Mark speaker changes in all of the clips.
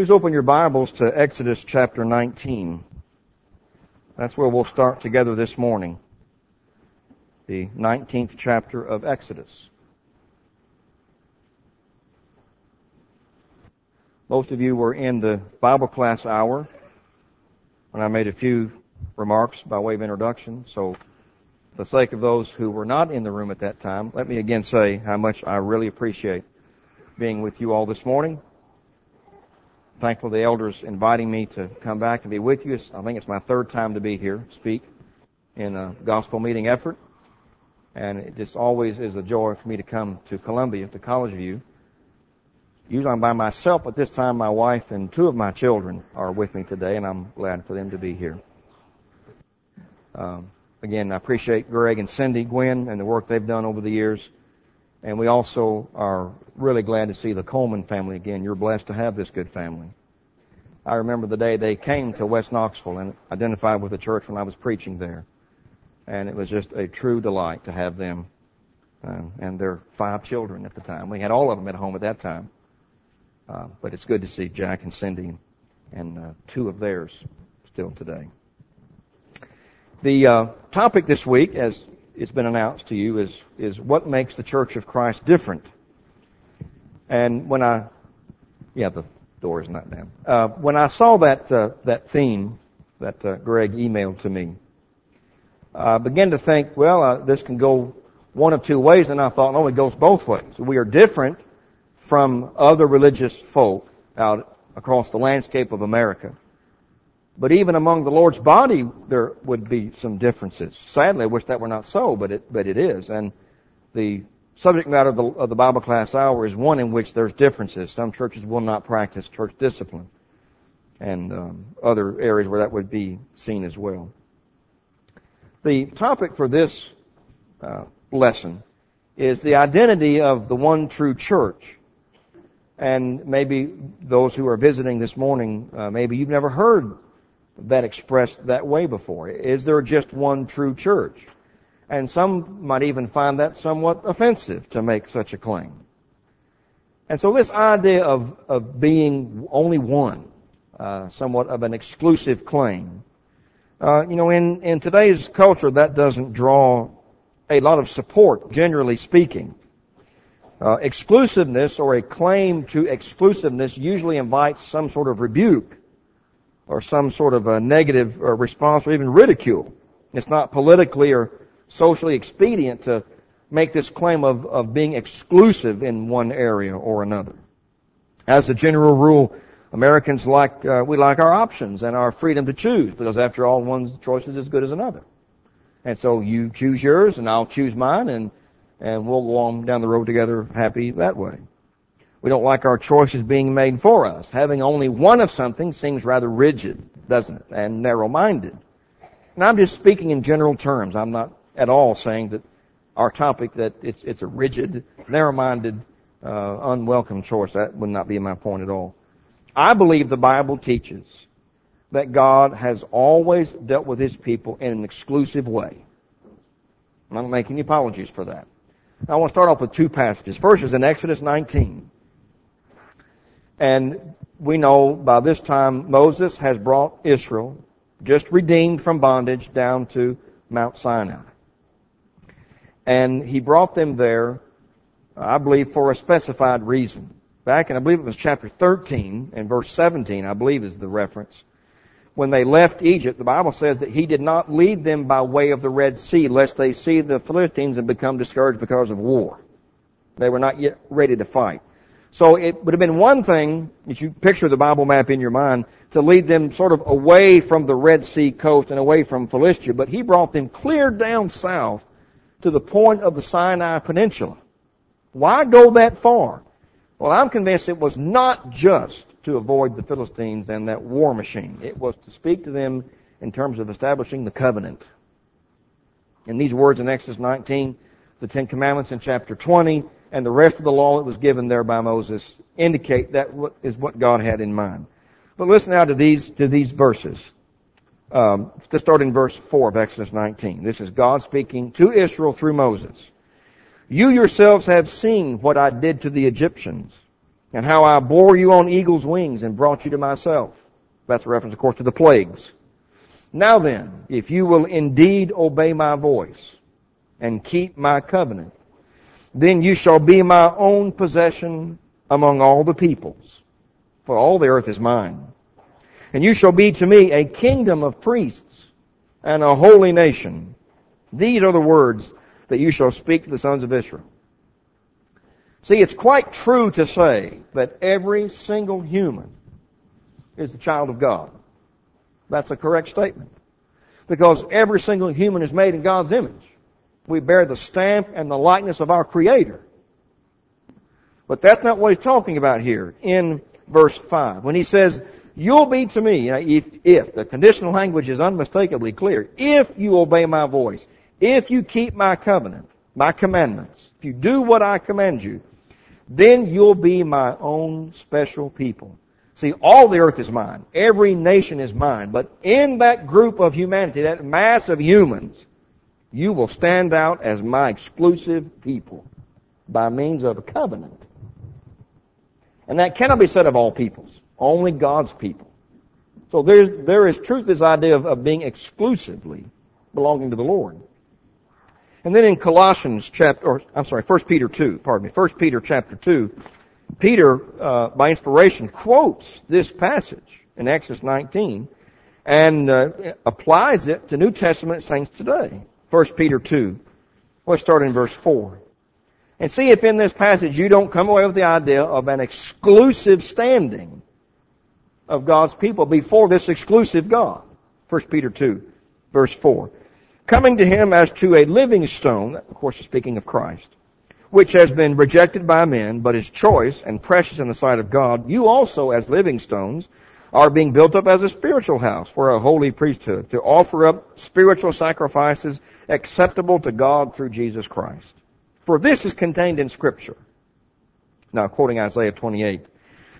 Speaker 1: Please open your Bibles to Exodus chapter 19. That's where we'll start together this morning. The 19th chapter of Exodus. Most of you were in the Bible class hour when I made a few remarks by way of introduction. So, for the sake of those who were not in the room at that time, let me again say how much I really appreciate being with you all this morning thankful the elders inviting me to come back and be with you. I think it's my third time to be here, speak in a gospel meeting effort. And it just always is a joy for me to come to Columbia, to College View. Usually I'm by myself, but this time my wife and two of my children are with me today, and I'm glad for them to be here. Um, again, I appreciate Greg and Cindy Gwynn and the work they've done over the years. And we also are really glad to see the Coleman family again. You're blessed to have this good family. I remember the day they came to West Knoxville and identified with the church when I was preaching there. And it was just a true delight to have them uh, and their five children at the time. We had all of them at home at that time. Uh, but it's good to see Jack and Cindy and uh, two of theirs still today. The uh, topic this week, as it's been announced to you is, is what makes the Church of Christ different. And when I, yeah, the door is not down. Uh, when I saw that, uh, that theme that uh, Greg emailed to me, I began to think, well, uh, this can go one of two ways, and I thought, no, it goes both ways. We are different from other religious folk out across the landscape of America. But even among the Lord's body, there would be some differences. Sadly, I wish that were not so, but it, but it is. And the subject matter of the, of the Bible class hour is one in which there's differences. Some churches will not practice church discipline. And um, other areas where that would be seen as well. The topic for this uh, lesson is the identity of the one true church. And maybe those who are visiting this morning, uh, maybe you've never heard that expressed that way before? Is there just one true church? And some might even find that somewhat offensive to make such a claim. And so this idea of, of being only one, uh, somewhat of an exclusive claim, uh, you know, in, in today's culture, that doesn't draw a lot of support, generally speaking. Uh, exclusiveness or a claim to exclusiveness usually invites some sort of rebuke or some sort of a negative uh, response or even ridicule. It's not politically or socially expedient to make this claim of, of being exclusive in one area or another. As a general rule, Americans like, uh, we like our options and our freedom to choose because after all, one's choice is as good as another. And so you choose yours and I'll choose mine and, and we'll go on down the road together happy that way. We don't like our choices being made for us. Having only one of something seems rather rigid, doesn't it? And narrow-minded. And I'm just speaking in general terms. I'm not at all saying that our topic that it's, it's a rigid, narrow-minded, uh, unwelcome choice. That would not be my point at all. I believe the Bible teaches that God has always dealt with His people in an exclusive way. I'm not making any apologies for that. I want to start off with two passages. First is in Exodus 19. And we know by this time Moses has brought Israel, just redeemed from bondage, down to Mount Sinai. And he brought them there, I believe, for a specified reason. Back in, I believe it was chapter 13 and verse 17, I believe is the reference. When they left Egypt, the Bible says that he did not lead them by way of the Red Sea, lest they see the Philistines and become discouraged because of war. They were not yet ready to fight. So it would have been one thing, if you picture the Bible map in your mind, to lead them sort of away from the Red Sea coast and away from Philistia, but he brought them clear down south to the point of the Sinai Peninsula. Why go that far? Well, I'm convinced it was not just to avoid the Philistines and that war machine. It was to speak to them in terms of establishing the covenant. In these words in Exodus 19, the Ten Commandments in chapter 20, and the rest of the law that was given there by Moses indicate that is what God had in mind. But listen now to these to these verses. Um, to start in verse four of Exodus 19. This is God speaking to Israel through Moses. You yourselves have seen what I did to the Egyptians, and how I bore you on eagle's wings and brought you to myself. That's a reference, of course, to the plagues. Now then, if you will indeed obey my voice and keep my covenant, then you shall be my own possession among all the peoples, for all the earth is mine. And you shall be to me a kingdom of priests and a holy nation. These are the words that you shall speak to the sons of Israel. See, it's quite true to say that every single human is the child of God. That's a correct statement. Because every single human is made in God's image. We bear the stamp and the likeness of our Creator. But that's not what he's talking about here in verse 5. When he says, you'll be to me, if, if, the conditional language is unmistakably clear, if you obey my voice, if you keep my covenant, my commandments, if you do what I command you, then you'll be my own special people. See, all the earth is mine. Every nation is mine. But in that group of humanity, that mass of humans, you will stand out as my exclusive people by means of a covenant. And that cannot be said of all peoples. Only God's people. So there's, there is truth this idea of, of being exclusively belonging to the Lord. And then in Colossians chapter, or I'm sorry, 1 Peter 2, pardon me, 1 Peter chapter 2, Peter, uh, by inspiration, quotes this passage in Exodus 19 and uh, applies it to New Testament saints today. 1 Peter 2. Let's start in verse 4. And see if in this passage you don't come away with the idea of an exclusive standing of God's people before this exclusive God. 1 Peter 2, verse 4 coming to him as to a living stone, of course speaking of Christ, which has been rejected by men, but is choice and precious in the sight of God, you also as living stones are being built up as a spiritual house for a holy priesthood to offer up spiritual sacrifices acceptable to God through Jesus Christ. For this is contained in scripture. Now quoting Isaiah 28.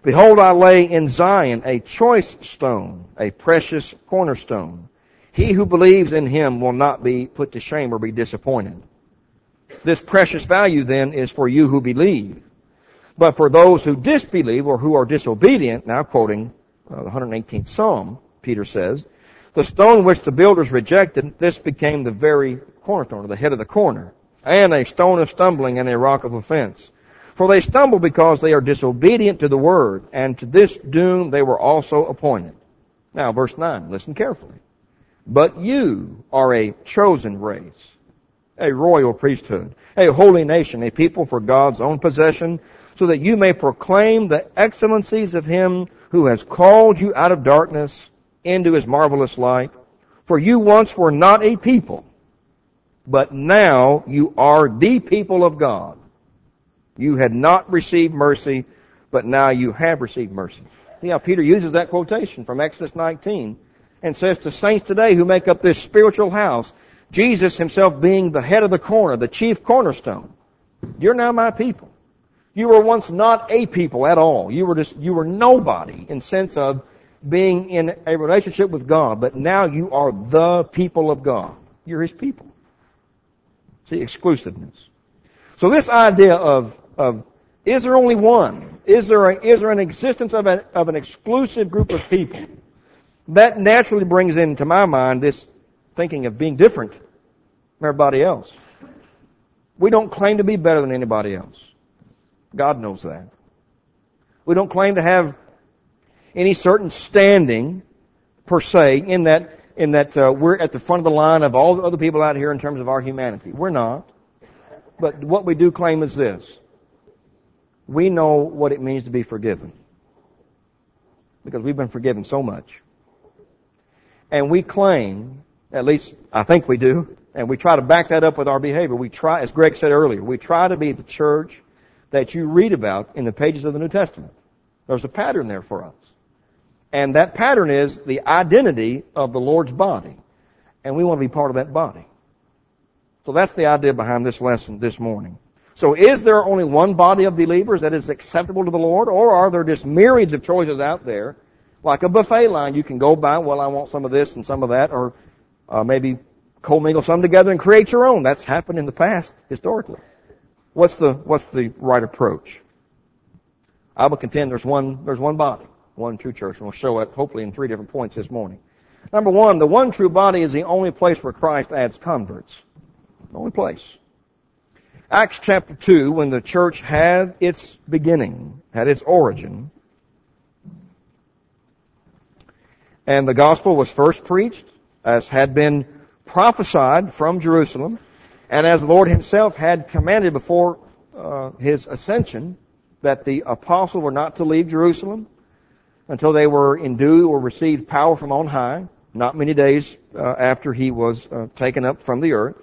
Speaker 1: Behold, I lay in Zion a choice stone, a precious cornerstone he who believes in him will not be put to shame or be disappointed. This precious value then is for you who believe. But for those who disbelieve or who are disobedient, now quoting uh, the 118th Psalm, Peter says, the stone which the builders rejected, this became the very cornerstone, or the head of the corner, and a stone of stumbling and a rock of offense. For they stumble because they are disobedient to the word, and to this doom they were also appointed. Now, verse 9, listen carefully. But you are a chosen race, a royal priesthood, a holy nation, a people for God's own possession, so that you may proclaim the excellencies of Him who has called you out of darkness into His marvelous light. For you once were not a people, but now you are the people of God. You had not received mercy, but now you have received mercy. See how Peter uses that quotation from Exodus 19 and says to saints today who make up this spiritual house, Jesus himself being the head of the corner, the chief cornerstone. You're now my people. You were once not a people at all. You were just, you were nobody in sense of being in a relationship with God, but now you are the people of God. You're His people. See, exclusiveness. So this idea of, of, is there only one? Is there a, is there an existence of, a, of an exclusive group of people? that naturally brings into my mind this thinking of being different from everybody else. We don't claim to be better than anybody else. God knows that. We don't claim to have any certain standing per se in that in that uh, we're at the front of the line of all the other people out here in terms of our humanity. We're not. But what we do claim is this. We know what it means to be forgiven. Because we've been forgiven so much. And we claim, at least I think we do, and we try to back that up with our behavior. We try, as Greg said earlier, we try to be the church that you read about in the pages of the New Testament. There's a pattern there for us. And that pattern is the identity of the Lord's body. And we want to be part of that body. So that's the idea behind this lesson this morning. So is there only one body of believers that is acceptable to the Lord, or are there just myriads of choices out there like a buffet line, you can go by, well, I want some of this and some of that, or uh, maybe commingle some together and create your own. That's happened in the past, historically. What's the, what's the right approach? I will contend there's one, there's one body, one true church, and we'll show it hopefully in three different points this morning. Number one, the one true body is the only place where Christ adds converts. The only place. Acts chapter 2, when the church had its beginning, had its origin, and the gospel was first preached, as had been prophesied from Jerusalem, and as the Lord himself had commanded before uh, his ascension, that the apostles were not to leave Jerusalem until they were endued or received power from on high, not many days uh, after he was uh, taken up from the earth.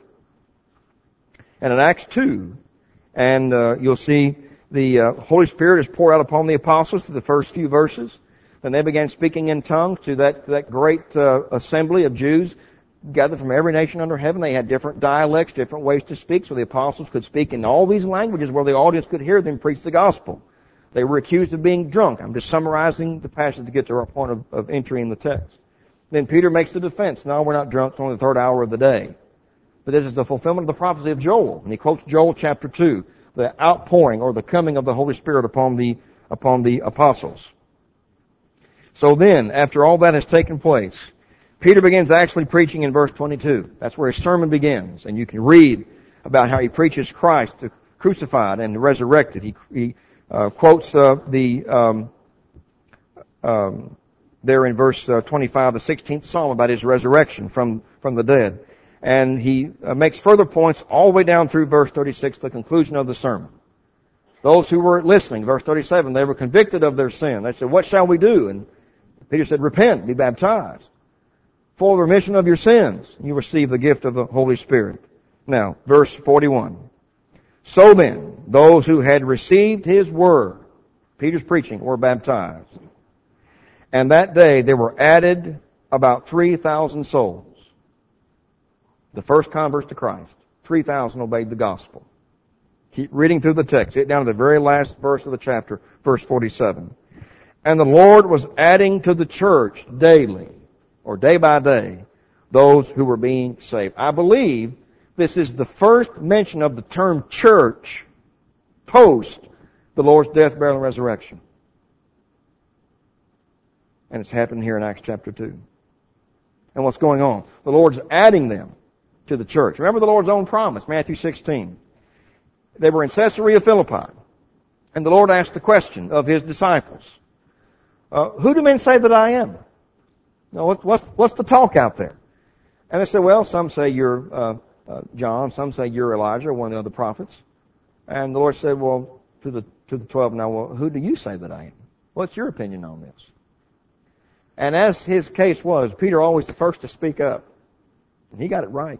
Speaker 1: And in Acts 2, and uh, you'll see the uh, Holy Spirit is poured out upon the apostles to the first few verses. Then they began speaking in tongues to that, that great uh, assembly of Jews gathered from every nation under heaven. They had different dialects, different ways to speak, so the apostles could speak in all these languages where the audience could hear them preach the gospel. They were accused of being drunk. I'm just summarizing the passage to get to our point of, of entering the text. Then Peter makes the defense. No, we're not drunk. It's only the third hour of the day. But this is the fulfillment of the prophecy of Joel. And he quotes Joel chapter 2, the outpouring or the coming of the Holy Spirit upon the, upon the apostles. So then, after all that has taken place, Peter begins actually preaching in verse 22. That's where his sermon begins. And you can read about how he preaches Christ crucified and resurrected. He, he uh, quotes uh, the um, um, there in verse uh, 25, the 16th Psalm about his resurrection from from the dead, and he uh, makes further points all the way down through verse 36, the conclusion of the sermon. Those who were listening, verse 37, they were convicted of their sin. They said, "What shall we do?" And Peter said, "Repent, be baptized." For the remission of your sins. You receive the gift of the Holy Spirit. Now, verse 41. So then, those who had received His word, Peter's preaching, were baptized. And that day there were added about 3,000 souls. The first converts to Christ. 3,000 obeyed the gospel. Keep reading through the text. Get down to the very last verse of the chapter, verse 47. And the Lord was adding to the church daily or day by day those who were being saved. I believe this is the first mention of the term church post the Lord's death, burial, and resurrection. And it's happened here in Acts chapter 2. And what's going on? The Lord's adding them to the church. Remember the Lord's own promise, Matthew 16. They were in Caesarea Philippi. And the Lord asked the question of His disciples, uh, Who do men say that I am? Now, what, what's, what's the talk out there? And they said, well, some say you're uh, uh, John, some say you're Elijah, one of the other prophets. And the Lord said, well, to the to the twelve now, well, who do you say that I am? What's your opinion on this? And as his case was, Peter always the first to speak up. And he got it right.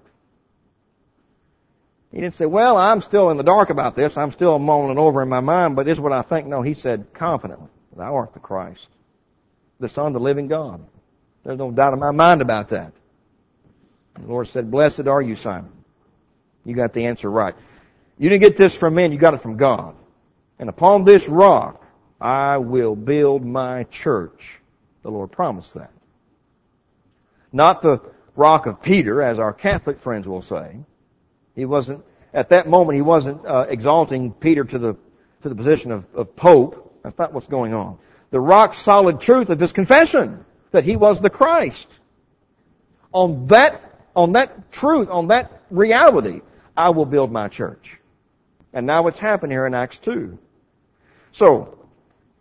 Speaker 1: He didn't say, well, I'm still in the dark about this. I'm still mulling over in my mind, but this is what I think. No, he said confidently, thou art the Christ, the Son of the living God. There's no doubt in my mind about that. The Lord said, Blessed are you, Simon. You got the answer right. You didn't get this from men, you got it from God. And upon this rock, I will build my church. The Lord promised that. Not the rock of Peter, as our Catholic friends will say. He wasn't, at that moment, he wasn't uh, exalting Peter to the, to the position of, of Pope. That's not what's going on. The rock solid truth of his confession that he was the Christ. On that, on that truth, on that reality, I will build my church. And now it's happened here in Acts 2. So,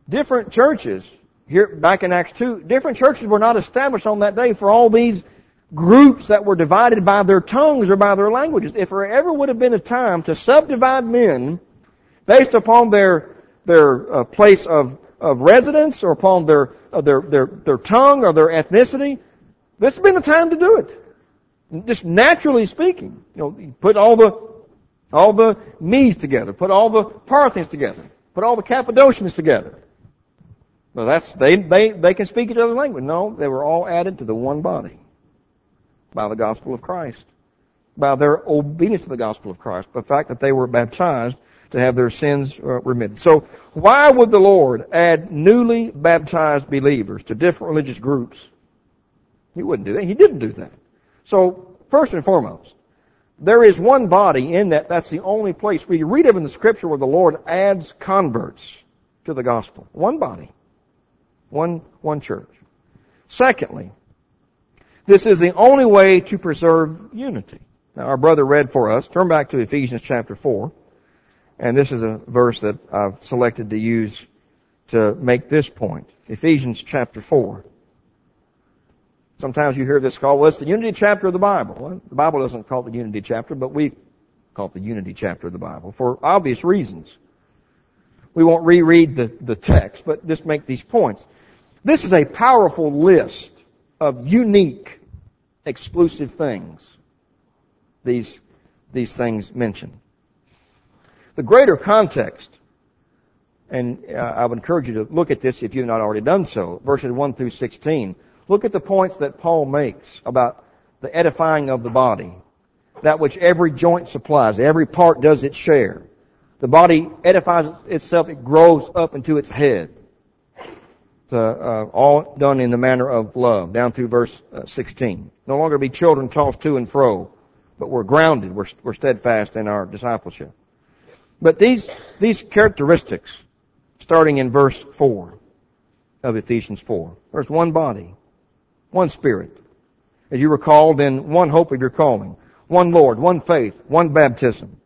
Speaker 1: different churches, here back in Acts 2, different churches were not established on that day for all these groups that were divided by their tongues or by their languages. If there ever would have been a time to subdivide men based upon their their uh, place of of residence or upon their, uh, their, their, their tongue or their ethnicity, this has been the time to do it. Just naturally speaking. You know, you put all the, all the Medes together, put all the Parthians together, put all the Cappadocians together. Well, that's, they, they, they can speak each other's language. No, they were all added to the one body by the gospel of Christ. By their obedience to the gospel of Christ. The fact that they were baptized to have their sins uh, remitted. So why would the Lord add newly baptized believers to different religious groups? He wouldn't do that. He didn't do that. So first and foremost, there is one body in that that's the only place we read of in the scripture where the Lord adds converts to the gospel. One body. One, one church. Secondly, this is the only way to preserve unity. Now our brother read for us. Turn back to Ephesians chapter 4. And this is a verse that I've selected to use to make this point. Ephesians chapter 4. Sometimes you hear this called, well, it's the unity chapter of the Bible. The Bible doesn't call it the unity chapter, but we call it the unity chapter of the Bible for obvious reasons. We won't reread the, the text, but just make these points. This is a powerful list of unique, exclusive things. These, these things mentioned. The greater context, and uh, I would encourage you to look at this if you've not already done so, verses 1 through 16. Look at the points that Paul makes about the edifying of the body. That which every joint supplies. Every part does its share. The body edifies itself, it grows up into its head. Uh, all done in the manner of love, down through verse uh, 16. No longer be children tossed to and fro, but we're grounded, we're, we're steadfast in our discipleship. But these, these characteristics, starting in verse 4 of Ephesians 4, there's one body, one Spirit. As you recall, then one hope of your calling, one Lord, one faith, one baptism,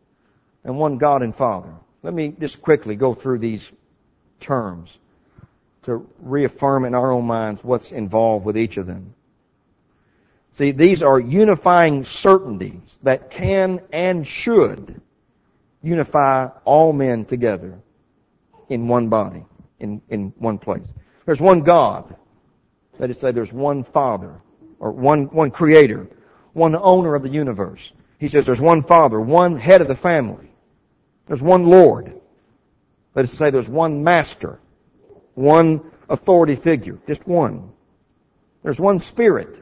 Speaker 1: and one God and Father. Let me just quickly go through these terms to reaffirm in our own minds what's involved with each of them. See, these are unifying certainties that can and should unify all men together in one body, in, in one place. There's one God. That is to say, there's one Father, or one, one Creator, one owner of the universe. He says there's one Father, one head of the family. There's one Lord. That is to say, there's one Master, one authority figure, just one. There's one Spirit.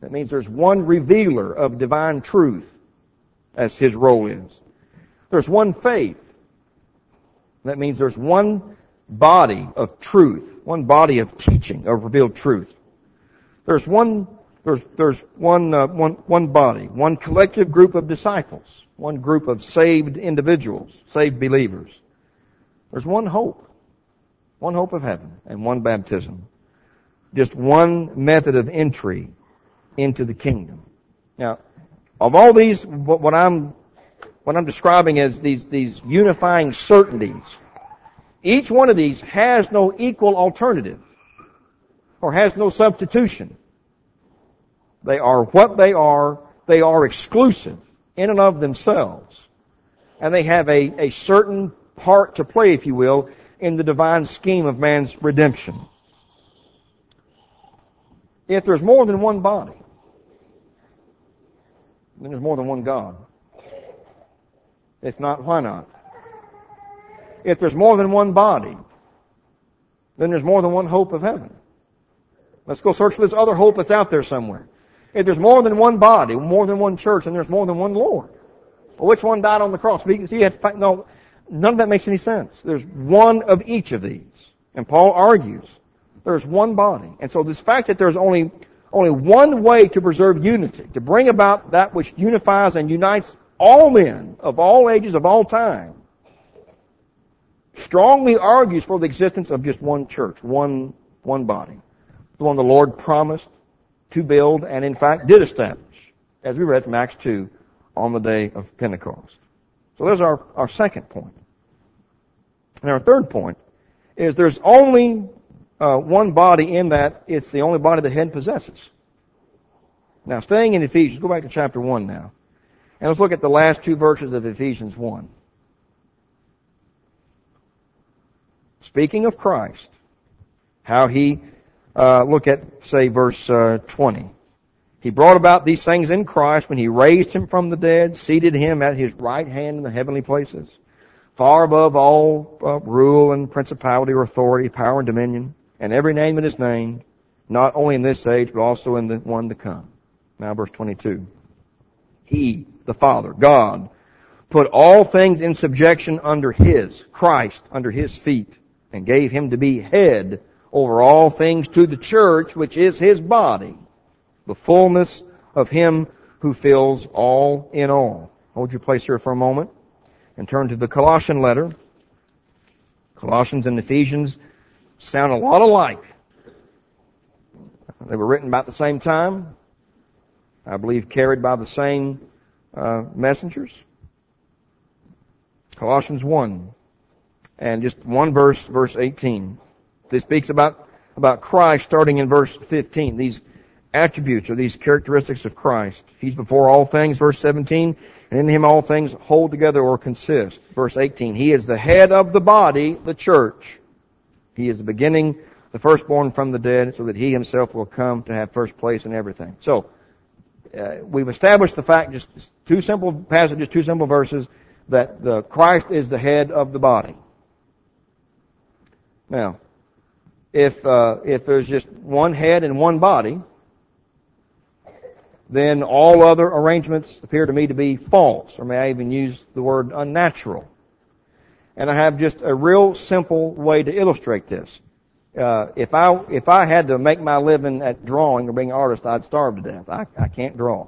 Speaker 1: That means there's one revealer of divine truth, as his role is. There's one faith. That means there's one body of truth, one body of teaching of revealed truth. There's one, there's, there's one, uh, one, one body, one collective group of disciples, one group of saved individuals, saved believers. There's one hope, one hope of heaven, and one baptism. Just one method of entry into the kingdom. Now, of all these, what I'm, what I'm describing as these, these unifying certainties, each one of these has no equal alternative or has no substitution. They are what they are. They are exclusive in and of themselves. And they have a, a certain part to play, if you will, in the divine scheme of man's redemption. If there's more than one body, then there's more than one God. If not, why not? If there's more than one body, then there's more than one hope of heaven. Let's go search for this other hope that's out there somewhere. If there's more than one body, more than one church, and there's more than one Lord. Well, which one died on the cross? Have to find, no, none of that makes any sense. There's one of each of these. And Paul argues there's one body. And so this fact that there's only, only one way to preserve unity, to bring about that which unifies and unites all men of all ages, of all time, strongly argues for the existence of just one church, one, one body. The one the Lord promised to build and in fact did establish, as we read from Acts 2 on the day of Pentecost. So there's our, our second point. And our third point is there's only uh, one body in that it's the only body the head possesses. Now, staying in Ephesians, go back to chapter 1 now. And let's look at the last two verses of Ephesians 1. Speaking of Christ, how he, uh, look at, say, verse uh, 20. He brought about these things in Christ when he raised him from the dead, seated him at his right hand in the heavenly places, far above all uh, rule and principality or authority, power and dominion, and every name that is named, not only in this age, but also in the one to come. Now verse 22. He, the Father, God, put all things in subjection under His, Christ, under His feet, and gave Him to be head over all things to the church, which is His body, the fullness of Him who fills all in all. Hold your place here for a moment and turn to the Colossian letter. Colossians and Ephesians sound a lot alike. They were written about the same time. I believe carried by the same uh, messengers. Colossians 1. And just one verse, verse 18. This speaks about, about Christ starting in verse 15. These attributes or these characteristics of Christ. He's before all things, verse 17. And in him all things hold together or consist. Verse 18. He is the head of the body, the church. He is the beginning, the firstborn from the dead, so that he himself will come to have first place in everything. So, uh, we've established the fact, just two simple passages, two simple verses, that the Christ is the head of the body. Now, if uh, if there's just one head and one body, then all other arrangements appear to me to be false, or may I even use the word unnatural. And I have just a real simple way to illustrate this. Uh, if I if I had to make my living at drawing or being an artist, I'd starve to death. I, I can't draw.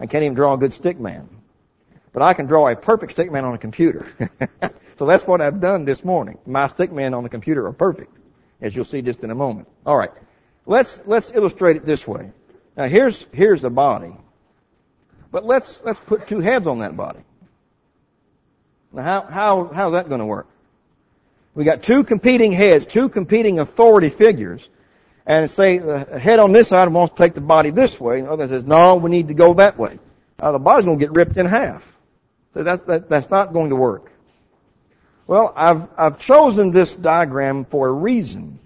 Speaker 1: I can't even draw a good stick man. But I can draw a perfect stick man on a computer. so that's what I've done this morning. My stick men on the computer are perfect, as you'll see just in a moment. All right. Let's let's illustrate it this way. Now here's here's the body. But let's let's put two heads on that body. Now how how how's that going to work? We got two competing heads, two competing authority figures, and say uh, the head on this side wants to take the body this way, and the other says, no, we need to go that way. Now the body's going to get ripped in half. So that's, that, that's not going to work. Well, I've, I've chosen this diagram for a reason.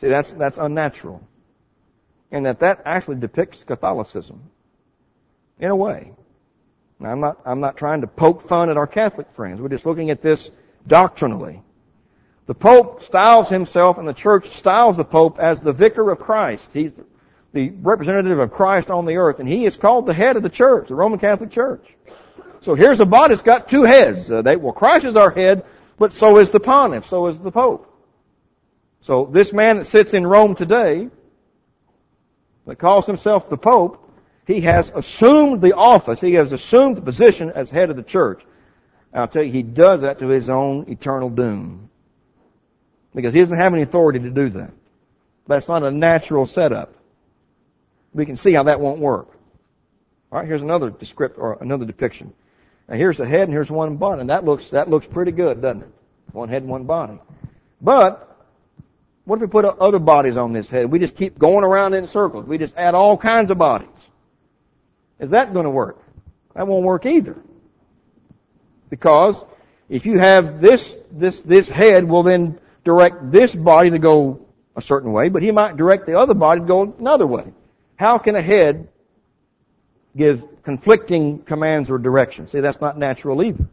Speaker 1: See, that's, that's unnatural. And that that actually depicts Catholicism. In a way. Now, I'm not, I'm not trying to poke fun at our Catholic friends. We're just looking at this doctrinally. The Pope styles himself and the Church styles the Pope as the Vicar of Christ. He's the representative of Christ on the earth, and he is called the head of the church, the Roman Catholic Church. So here's a body that's got two heads. Uh, they, well, Christ is our head, but so is the pontiff, so is the Pope. So this man that sits in Rome today, that calls himself the Pope, he has assumed the office, he has assumed the position as head of the church. And I'll tell you, he does that to his own eternal doom. Because he doesn't have any authority to do that. That's not a natural setup we can see how that won't work. All right, here's another descript or another depiction. Now here's the head and here's one body, and that looks that looks pretty good, doesn't it? One head and one body. But what if we put other bodies on this head? We just keep going around in circles. We just add all kinds of bodies. Is that going to work? That won't work either. Because if you have this this this head will then direct this body to go a certain way, but he might direct the other body to go another way. How can a head give conflicting commands or directions? See, that's not natural either.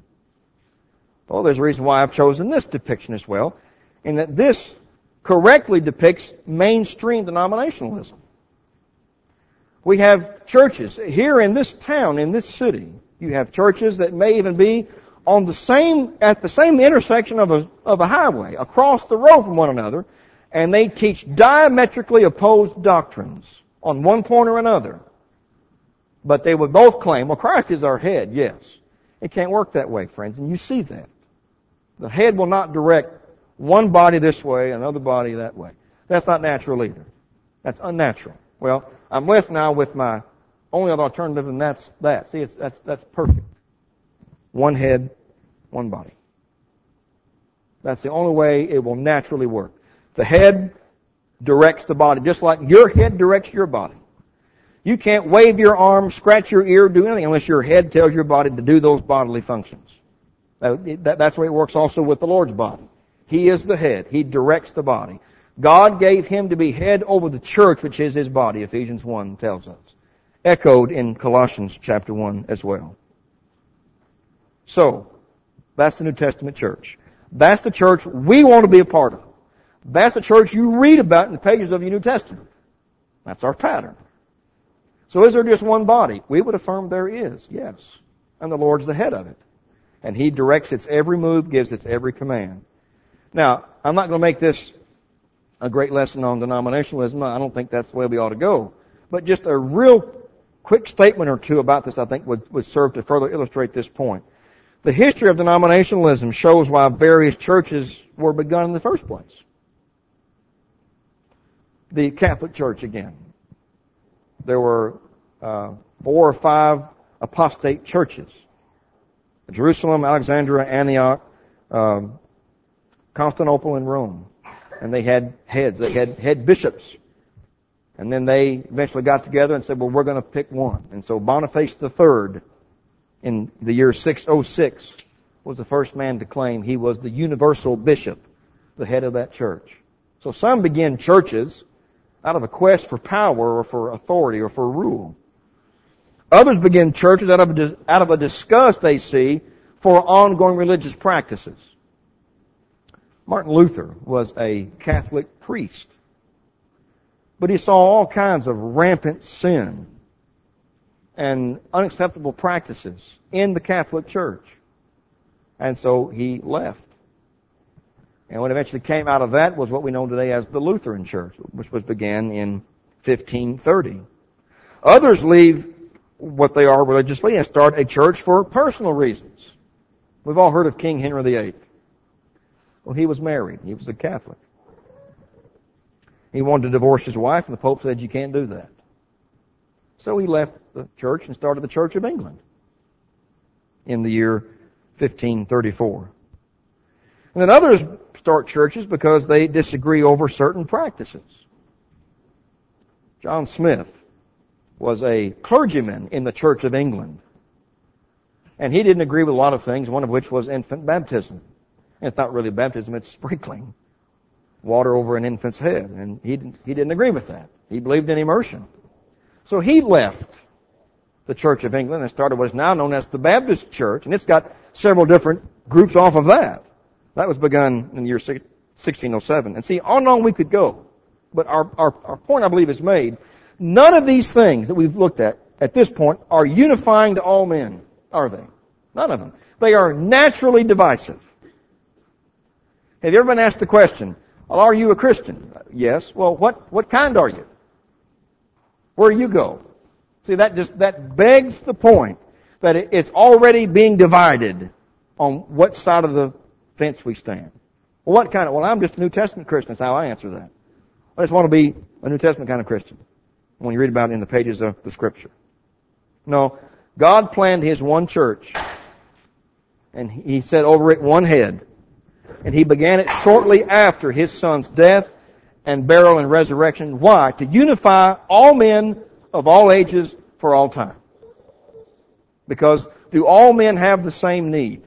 Speaker 1: Well, there's a reason why I've chosen this depiction as well, in that this correctly depicts mainstream denominationalism. We have churches here in this town, in this city. You have churches that may even be on the same, at the same intersection of a, of a highway, across the road from one another, and they teach diametrically opposed doctrines on one point or another. But they would both claim, well, Christ is our head, yes. It can't work that way, friends, and you see that. The head will not direct one body this way, another body that way. That's not natural either. That's unnatural. Well, I'm left now with my only other alternative, and that's that. See, it's, that's, that's perfect. One head, one body. That's the only way it will naturally work. The head directs the body, just like your head directs your body. You can't wave your arm, scratch your ear, do anything unless your head tells your body to do those bodily functions. That's the way it works also with the Lord's body. He is the head. He directs the body. God gave him to be head over the church, which is his body, Ephesians 1 tells us. Echoed in Colossians chapter 1 as well. So, that's the New Testament church. That's the church we want to be a part of. That's the church you read about in the pages of your New Testament. That's our pattern. So is there just one body? We would affirm there is, yes. And the Lord's the head of it. And He directs its every move, gives its every command. Now, I'm not going to make this a great lesson on denominationalism. I don't think that's the way we ought to go. But just a real quick statement or two about this, I think, would, would serve to further illustrate this point. The history of denominationalism shows why various churches were begun in the first place. The Catholic Church again. There were uh, four or five apostate churches. Jerusalem, Alexandria, Antioch, um, Constantinople, and Rome. And they had heads. They had head bishops. And then they eventually got together and said, well, we're going to pick one. And so Boniface III, in the year 606, was the first man to claim he was the universal bishop, the head of that church. So some begin churches out of a quest for power or for authority or for rule. Others begin churches out of a, out of a disgust they see for ongoing religious practices. Martin Luther was a Catholic priest, but he saw all kinds of rampant sin and unacceptable practices in the Catholic Church. And so he left. And what eventually came out of that was what we know today as the Lutheran Church, which was began in 1530. Others leave what they are religiously and start a church for personal reasons. We've all heard of King Henry VIII. Well, he was married. He was a Catholic. He wanted to divorce his wife, and the Pope said, you can't do that. So he left the church and started the Church of England in the year 1534. And then others start churches because they disagree over certain practices. John Smyth was a clergyman in the Church of England. And he didn't agree with a lot of things, one of which was infant baptism. And it's not really baptism, it's sprinkling water over an infant's head. And he, he didn't agree with that. He believed in immersion. So he left the Church of England and started what is now known as the Baptist Church, and it's got several different groups off of that. That was begun in the year 1607. And see, on and on we could go. But our, our, our point, I believe, is made. None of these things that we've looked at at this point are unifying to all men, are they? None of them. They are naturally divisive. Have you ever been asked the question, well, are you a Christian? Uh, yes. Well, what, what kind are you? Where you go? See, that just, that begs the point that it's already being divided on what side of the fence we stand. Well, what kind of, well, I'm just a New Testament Christian. That's how I answer that. I just want to be a New Testament kind of Christian. When you read about it in the pages of the scripture. No, God planned His one church, and He set over it one head, and He began it shortly after His Son's death and burial and resurrection. Why? To unify all men of all ages for all time. Because do all men have the same need?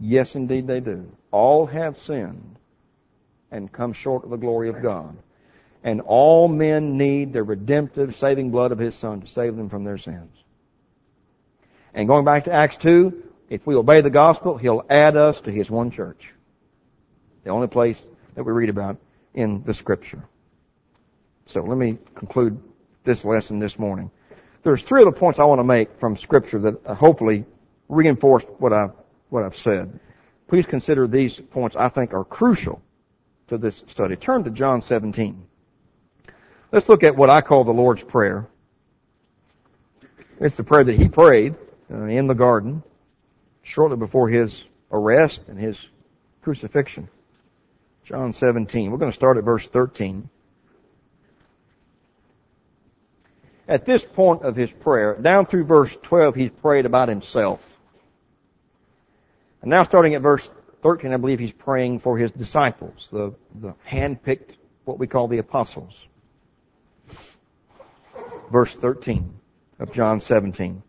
Speaker 1: Yes, indeed they do. All have sinned and come short of the glory of God. And all men need the redemptive, saving blood of His Son to save them from their sins. And going back to Acts 2, if we obey the gospel, He'll add us to His one church. The only place that we read about in the scripture. So let me conclude this lesson this morning. There's three of the points I want to make from scripture that hopefully reinforce what I've, what I've said. Please consider these points I think are crucial to this study. Turn to John 17. Let's look at what I call the Lord's Prayer. It's the prayer that he prayed uh, in the garden shortly before his arrest and his crucifixion. John 17. We're going to start at verse 13. At this point of his prayer, down through verse 12, he's prayed about himself. And now starting at verse 13, I believe he's praying for his disciples, the, the hand-picked, what we call the apostles. Verse 13 of John 17.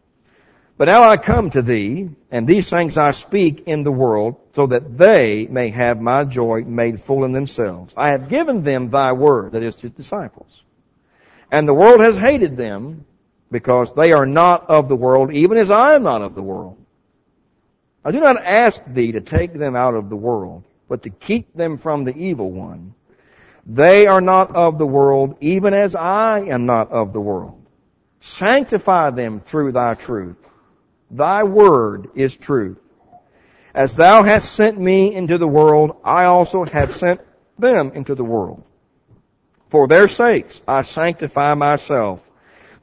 Speaker 1: But now I come to thee, and these things I speak in the world, so that they may have my joy made full in themselves. I have given them thy word, that is, his disciples. And the world has hated them, because they are not of the world, even as I am not of the world. I do not ask thee to take them out of the world, but to keep them from the evil one. They are not of the world, even as I am not of the world. Sanctify them through thy truth. Thy word is truth. As thou hast sent me into the world, I also have sent them into the world. For their sakes I sanctify myself,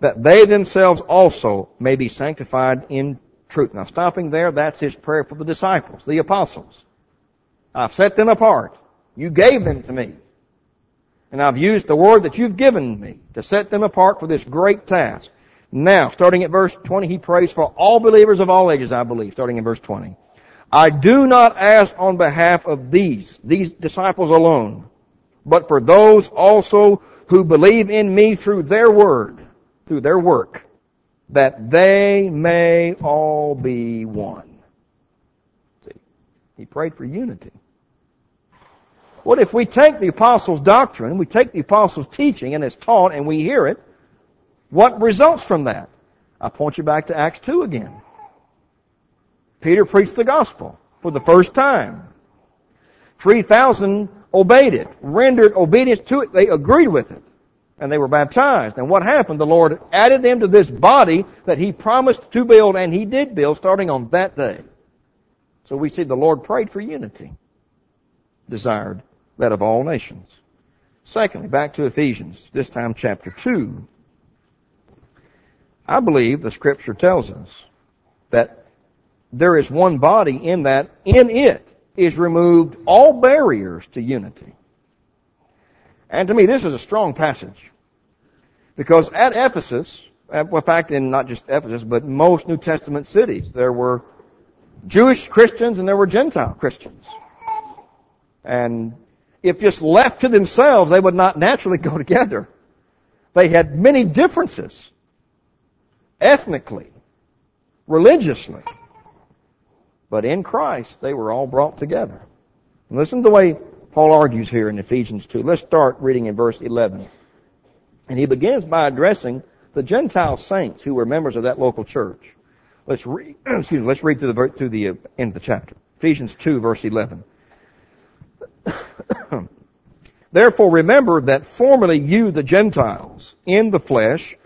Speaker 1: that they themselves also may be sanctified in truth. Now stopping there, that's his prayer for the disciples, the apostles. I've set them apart. You gave them to me. And I've used the word that you've given me to set them apart for this great task. Now, starting at verse 20, he prays for all believers of all ages, I believe, starting in verse 20. I do not ask on behalf of these, these disciples alone, but for those also who believe in me through their word, through their work, that they may all be one. See, he prayed for unity. What if we take the apostles' doctrine, we take the apostles' teaching and it's taught and we hear it, what results from that? I point you back to Acts 2 again. Peter preached the gospel for the first time. 3,000 obeyed it, rendered obedience to it, they agreed with it, and they were baptized. And what happened? The Lord added them to this body that He promised to build, and He did build starting on that day. So we see the Lord prayed for unity, desired that of all nations. Secondly, back to Ephesians, this time chapter 2. I believe the scripture tells us that there is one body in that in it is removed all barriers to unity. And to me, this is a strong passage. Because at Ephesus, in fact, in not just Ephesus, but most New Testament cities, there were Jewish Christians and there were Gentile Christians. And if just left to themselves, they would not naturally go together. They had many differences. Ethnically, religiously. But in Christ, they were all brought together. And listen to the way Paul argues here in Ephesians 2. Let's start reading in verse 11. And he begins by addressing the Gentile saints who were members of that local church. Let's read, excuse me, let's read through the, through the uh, end of the chapter. Ephesians 2 verse 11. Therefore remember that formerly you, the Gentiles, in the flesh,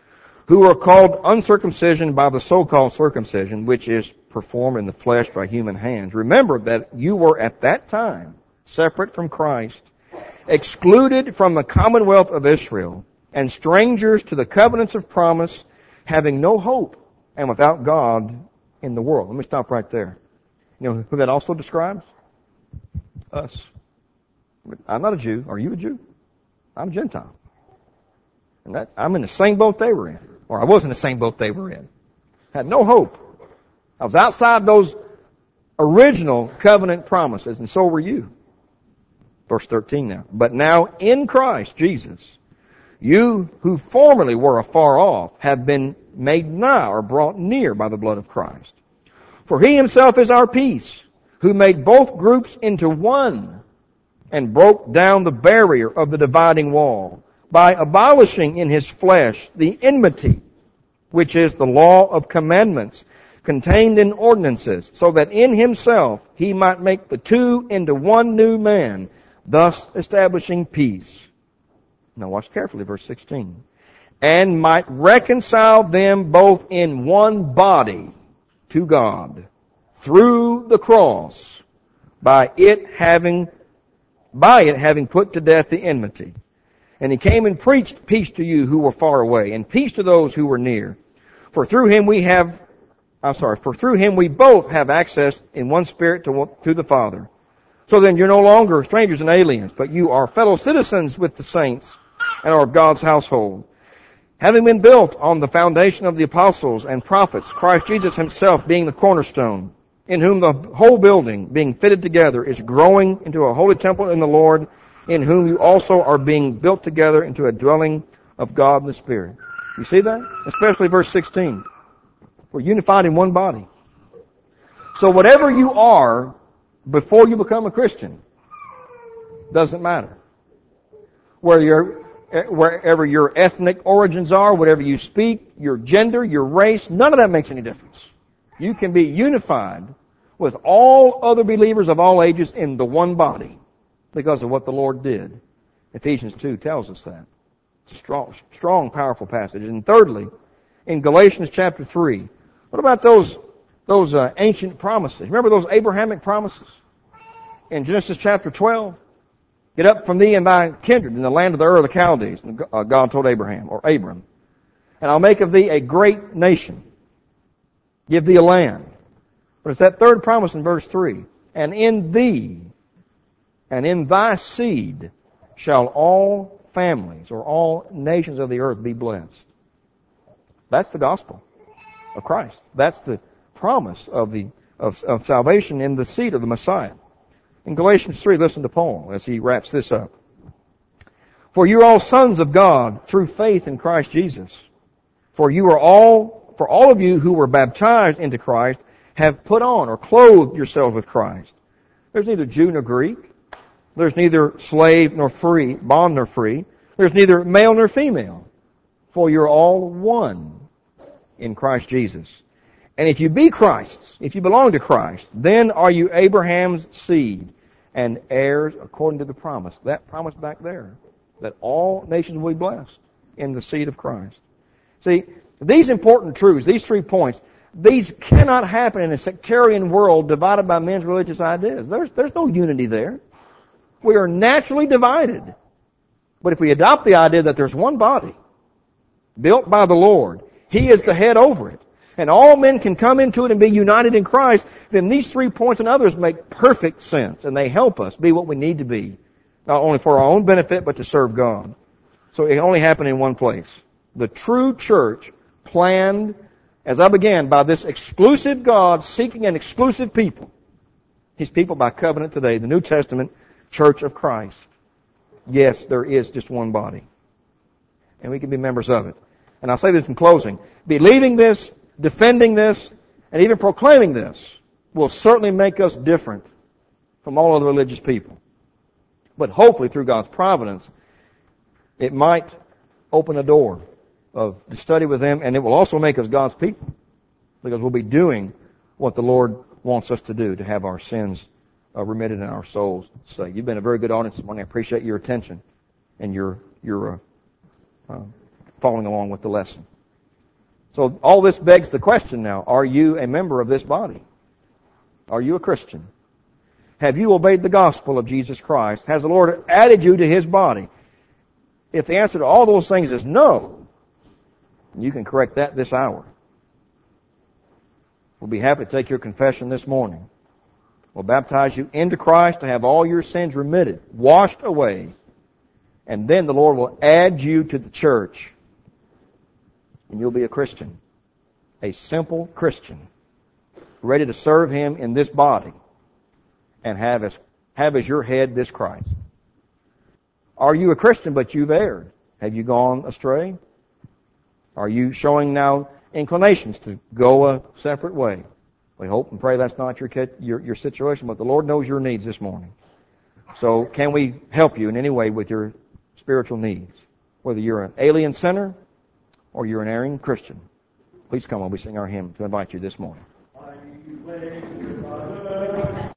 Speaker 1: who are called uncircumcision by the so-called circumcision, which is performed in the flesh by human hands. Remember that you were at that time separate from Christ, excluded from the commonwealth of Israel, and strangers to the covenants of promise, having no hope and without God in the world. Let me stop right there. You know who that also describes? Us. I'm not a Jew. Are you a Jew? I'm a Gentile. And that, I'm in the same boat they were in. Or I was in the same boat they were in. Had no hope. I was outside those original covenant promises, and so were you. Verse 13 now. But now in Christ Jesus, you who formerly were afar off have been made nigh or brought near by the blood of Christ. For he himself is our peace, who made both groups into one and broke down the barrier of the dividing wall by abolishing in his flesh the enmity, which is the law of commandments contained in ordinances, so that in himself he might make the two into one new man, thus establishing peace. Now watch carefully, verse 16. And might reconcile them both in one body to God through the cross by it having by it having put to death the enmity. And he came and preached peace to you who were far away, and peace to those who were near. For through him we have, I'm sorry, for through him we both have access in one spirit to, to the Father. So then you're no longer strangers and aliens, but you are fellow citizens with the saints and are of God's household. Having been built on the foundation of the apostles and prophets, Christ Jesus himself being the cornerstone, in whom the whole building, being fitted together, is growing into a holy temple in the Lord, in whom you also are being built together into a dwelling of God in the Spirit. You see that? Especially verse 16. We're unified in one body. So whatever you are before you become a Christian doesn't matter. Where you're, eh, wherever your ethnic origins are, whatever you speak, your gender, your race, none of that makes any difference. You can be unified with all other believers of all ages in the one body because of what the Lord did. Ephesians 2 tells us that. Strong, strong, powerful passage. And thirdly, in Galatians chapter 3, what about those, those uh, ancient promises? Remember those Abrahamic promises? In Genesis chapter 12? Get up from thee and thy kindred in the land of the Ur of the Chaldees, uh, God told Abraham, or Abram. And I'll make of thee a great nation give thee a land. But it's that third promise in verse 3. And in thee, and in thy seed, shall all families or all nations of the earth be blessed. That's the gospel of Christ. That's the promise of the of, of salvation in the seed of the Messiah. In Galatians 3, listen to Paul as he wraps this up. For you are all sons of God through faith in Christ Jesus. For you are all, for all of you who were baptized into Christ have put on or clothed yourselves with Christ. There's neither Jew nor Greek. There's neither slave nor free, bond nor free. There's neither male nor female. For you're all one in Christ Jesus. And if you be Christ's, if you belong to Christ, then are you Abraham's seed and heirs according to the promise. That promise back there, that all nations will be blessed in the seed of Christ. See, these important truths, these three points, these cannot happen in a sectarian world divided by men's religious ideas. There's, there's no unity there. We are naturally divided. But if we adopt the idea that there's one body, built by the Lord, He is the head over it, and all men can come into it and be united in Christ, then these three points and others make perfect sense, and they help us be what we need to be, not only for our own benefit, but to serve God. So it only happened in one place. The true church planned, as I began, by this exclusive God seeking an exclusive people. His people by covenant today, the New Testament church of Christ. Yes, there is just one body. And we can be members of it. And I'll say this in closing. Believing this, defending this, and even proclaiming this will certainly make us different from all other religious people. But hopefully through God's providence, it might open a door of to study with them and it will also make us God's people. Because we'll be doing what the Lord wants us to do to have our sins uh, remitted in our souls. So you've been a very good audience this morning. I appreciate your attention and your your uh, uh, following along with the lesson. So all this begs the question now: Are you a member of this body? Are you a Christian? Have you obeyed the gospel of Jesus Christ? Has the Lord added you to His body? If the answer to all those things is no, you can correct that this hour. We'll be happy to take your confession this morning will baptize you into Christ to have all your sins remitted, washed away, and then the Lord will add you to the church, and you'll be a Christian. A simple Christian, ready to serve Him in this body, and have as, have as your head this Christ. Are you a Christian but you've erred? Have you gone astray? Are you showing now inclinations to go a separate way? We hope and pray that's not your, your, your situation, but the Lord knows your needs this morning. So can we help you in any way with your spiritual needs? Whether you're an alien sinner or you're an erring Christian. Please come while we sing our hymn to invite you this morning.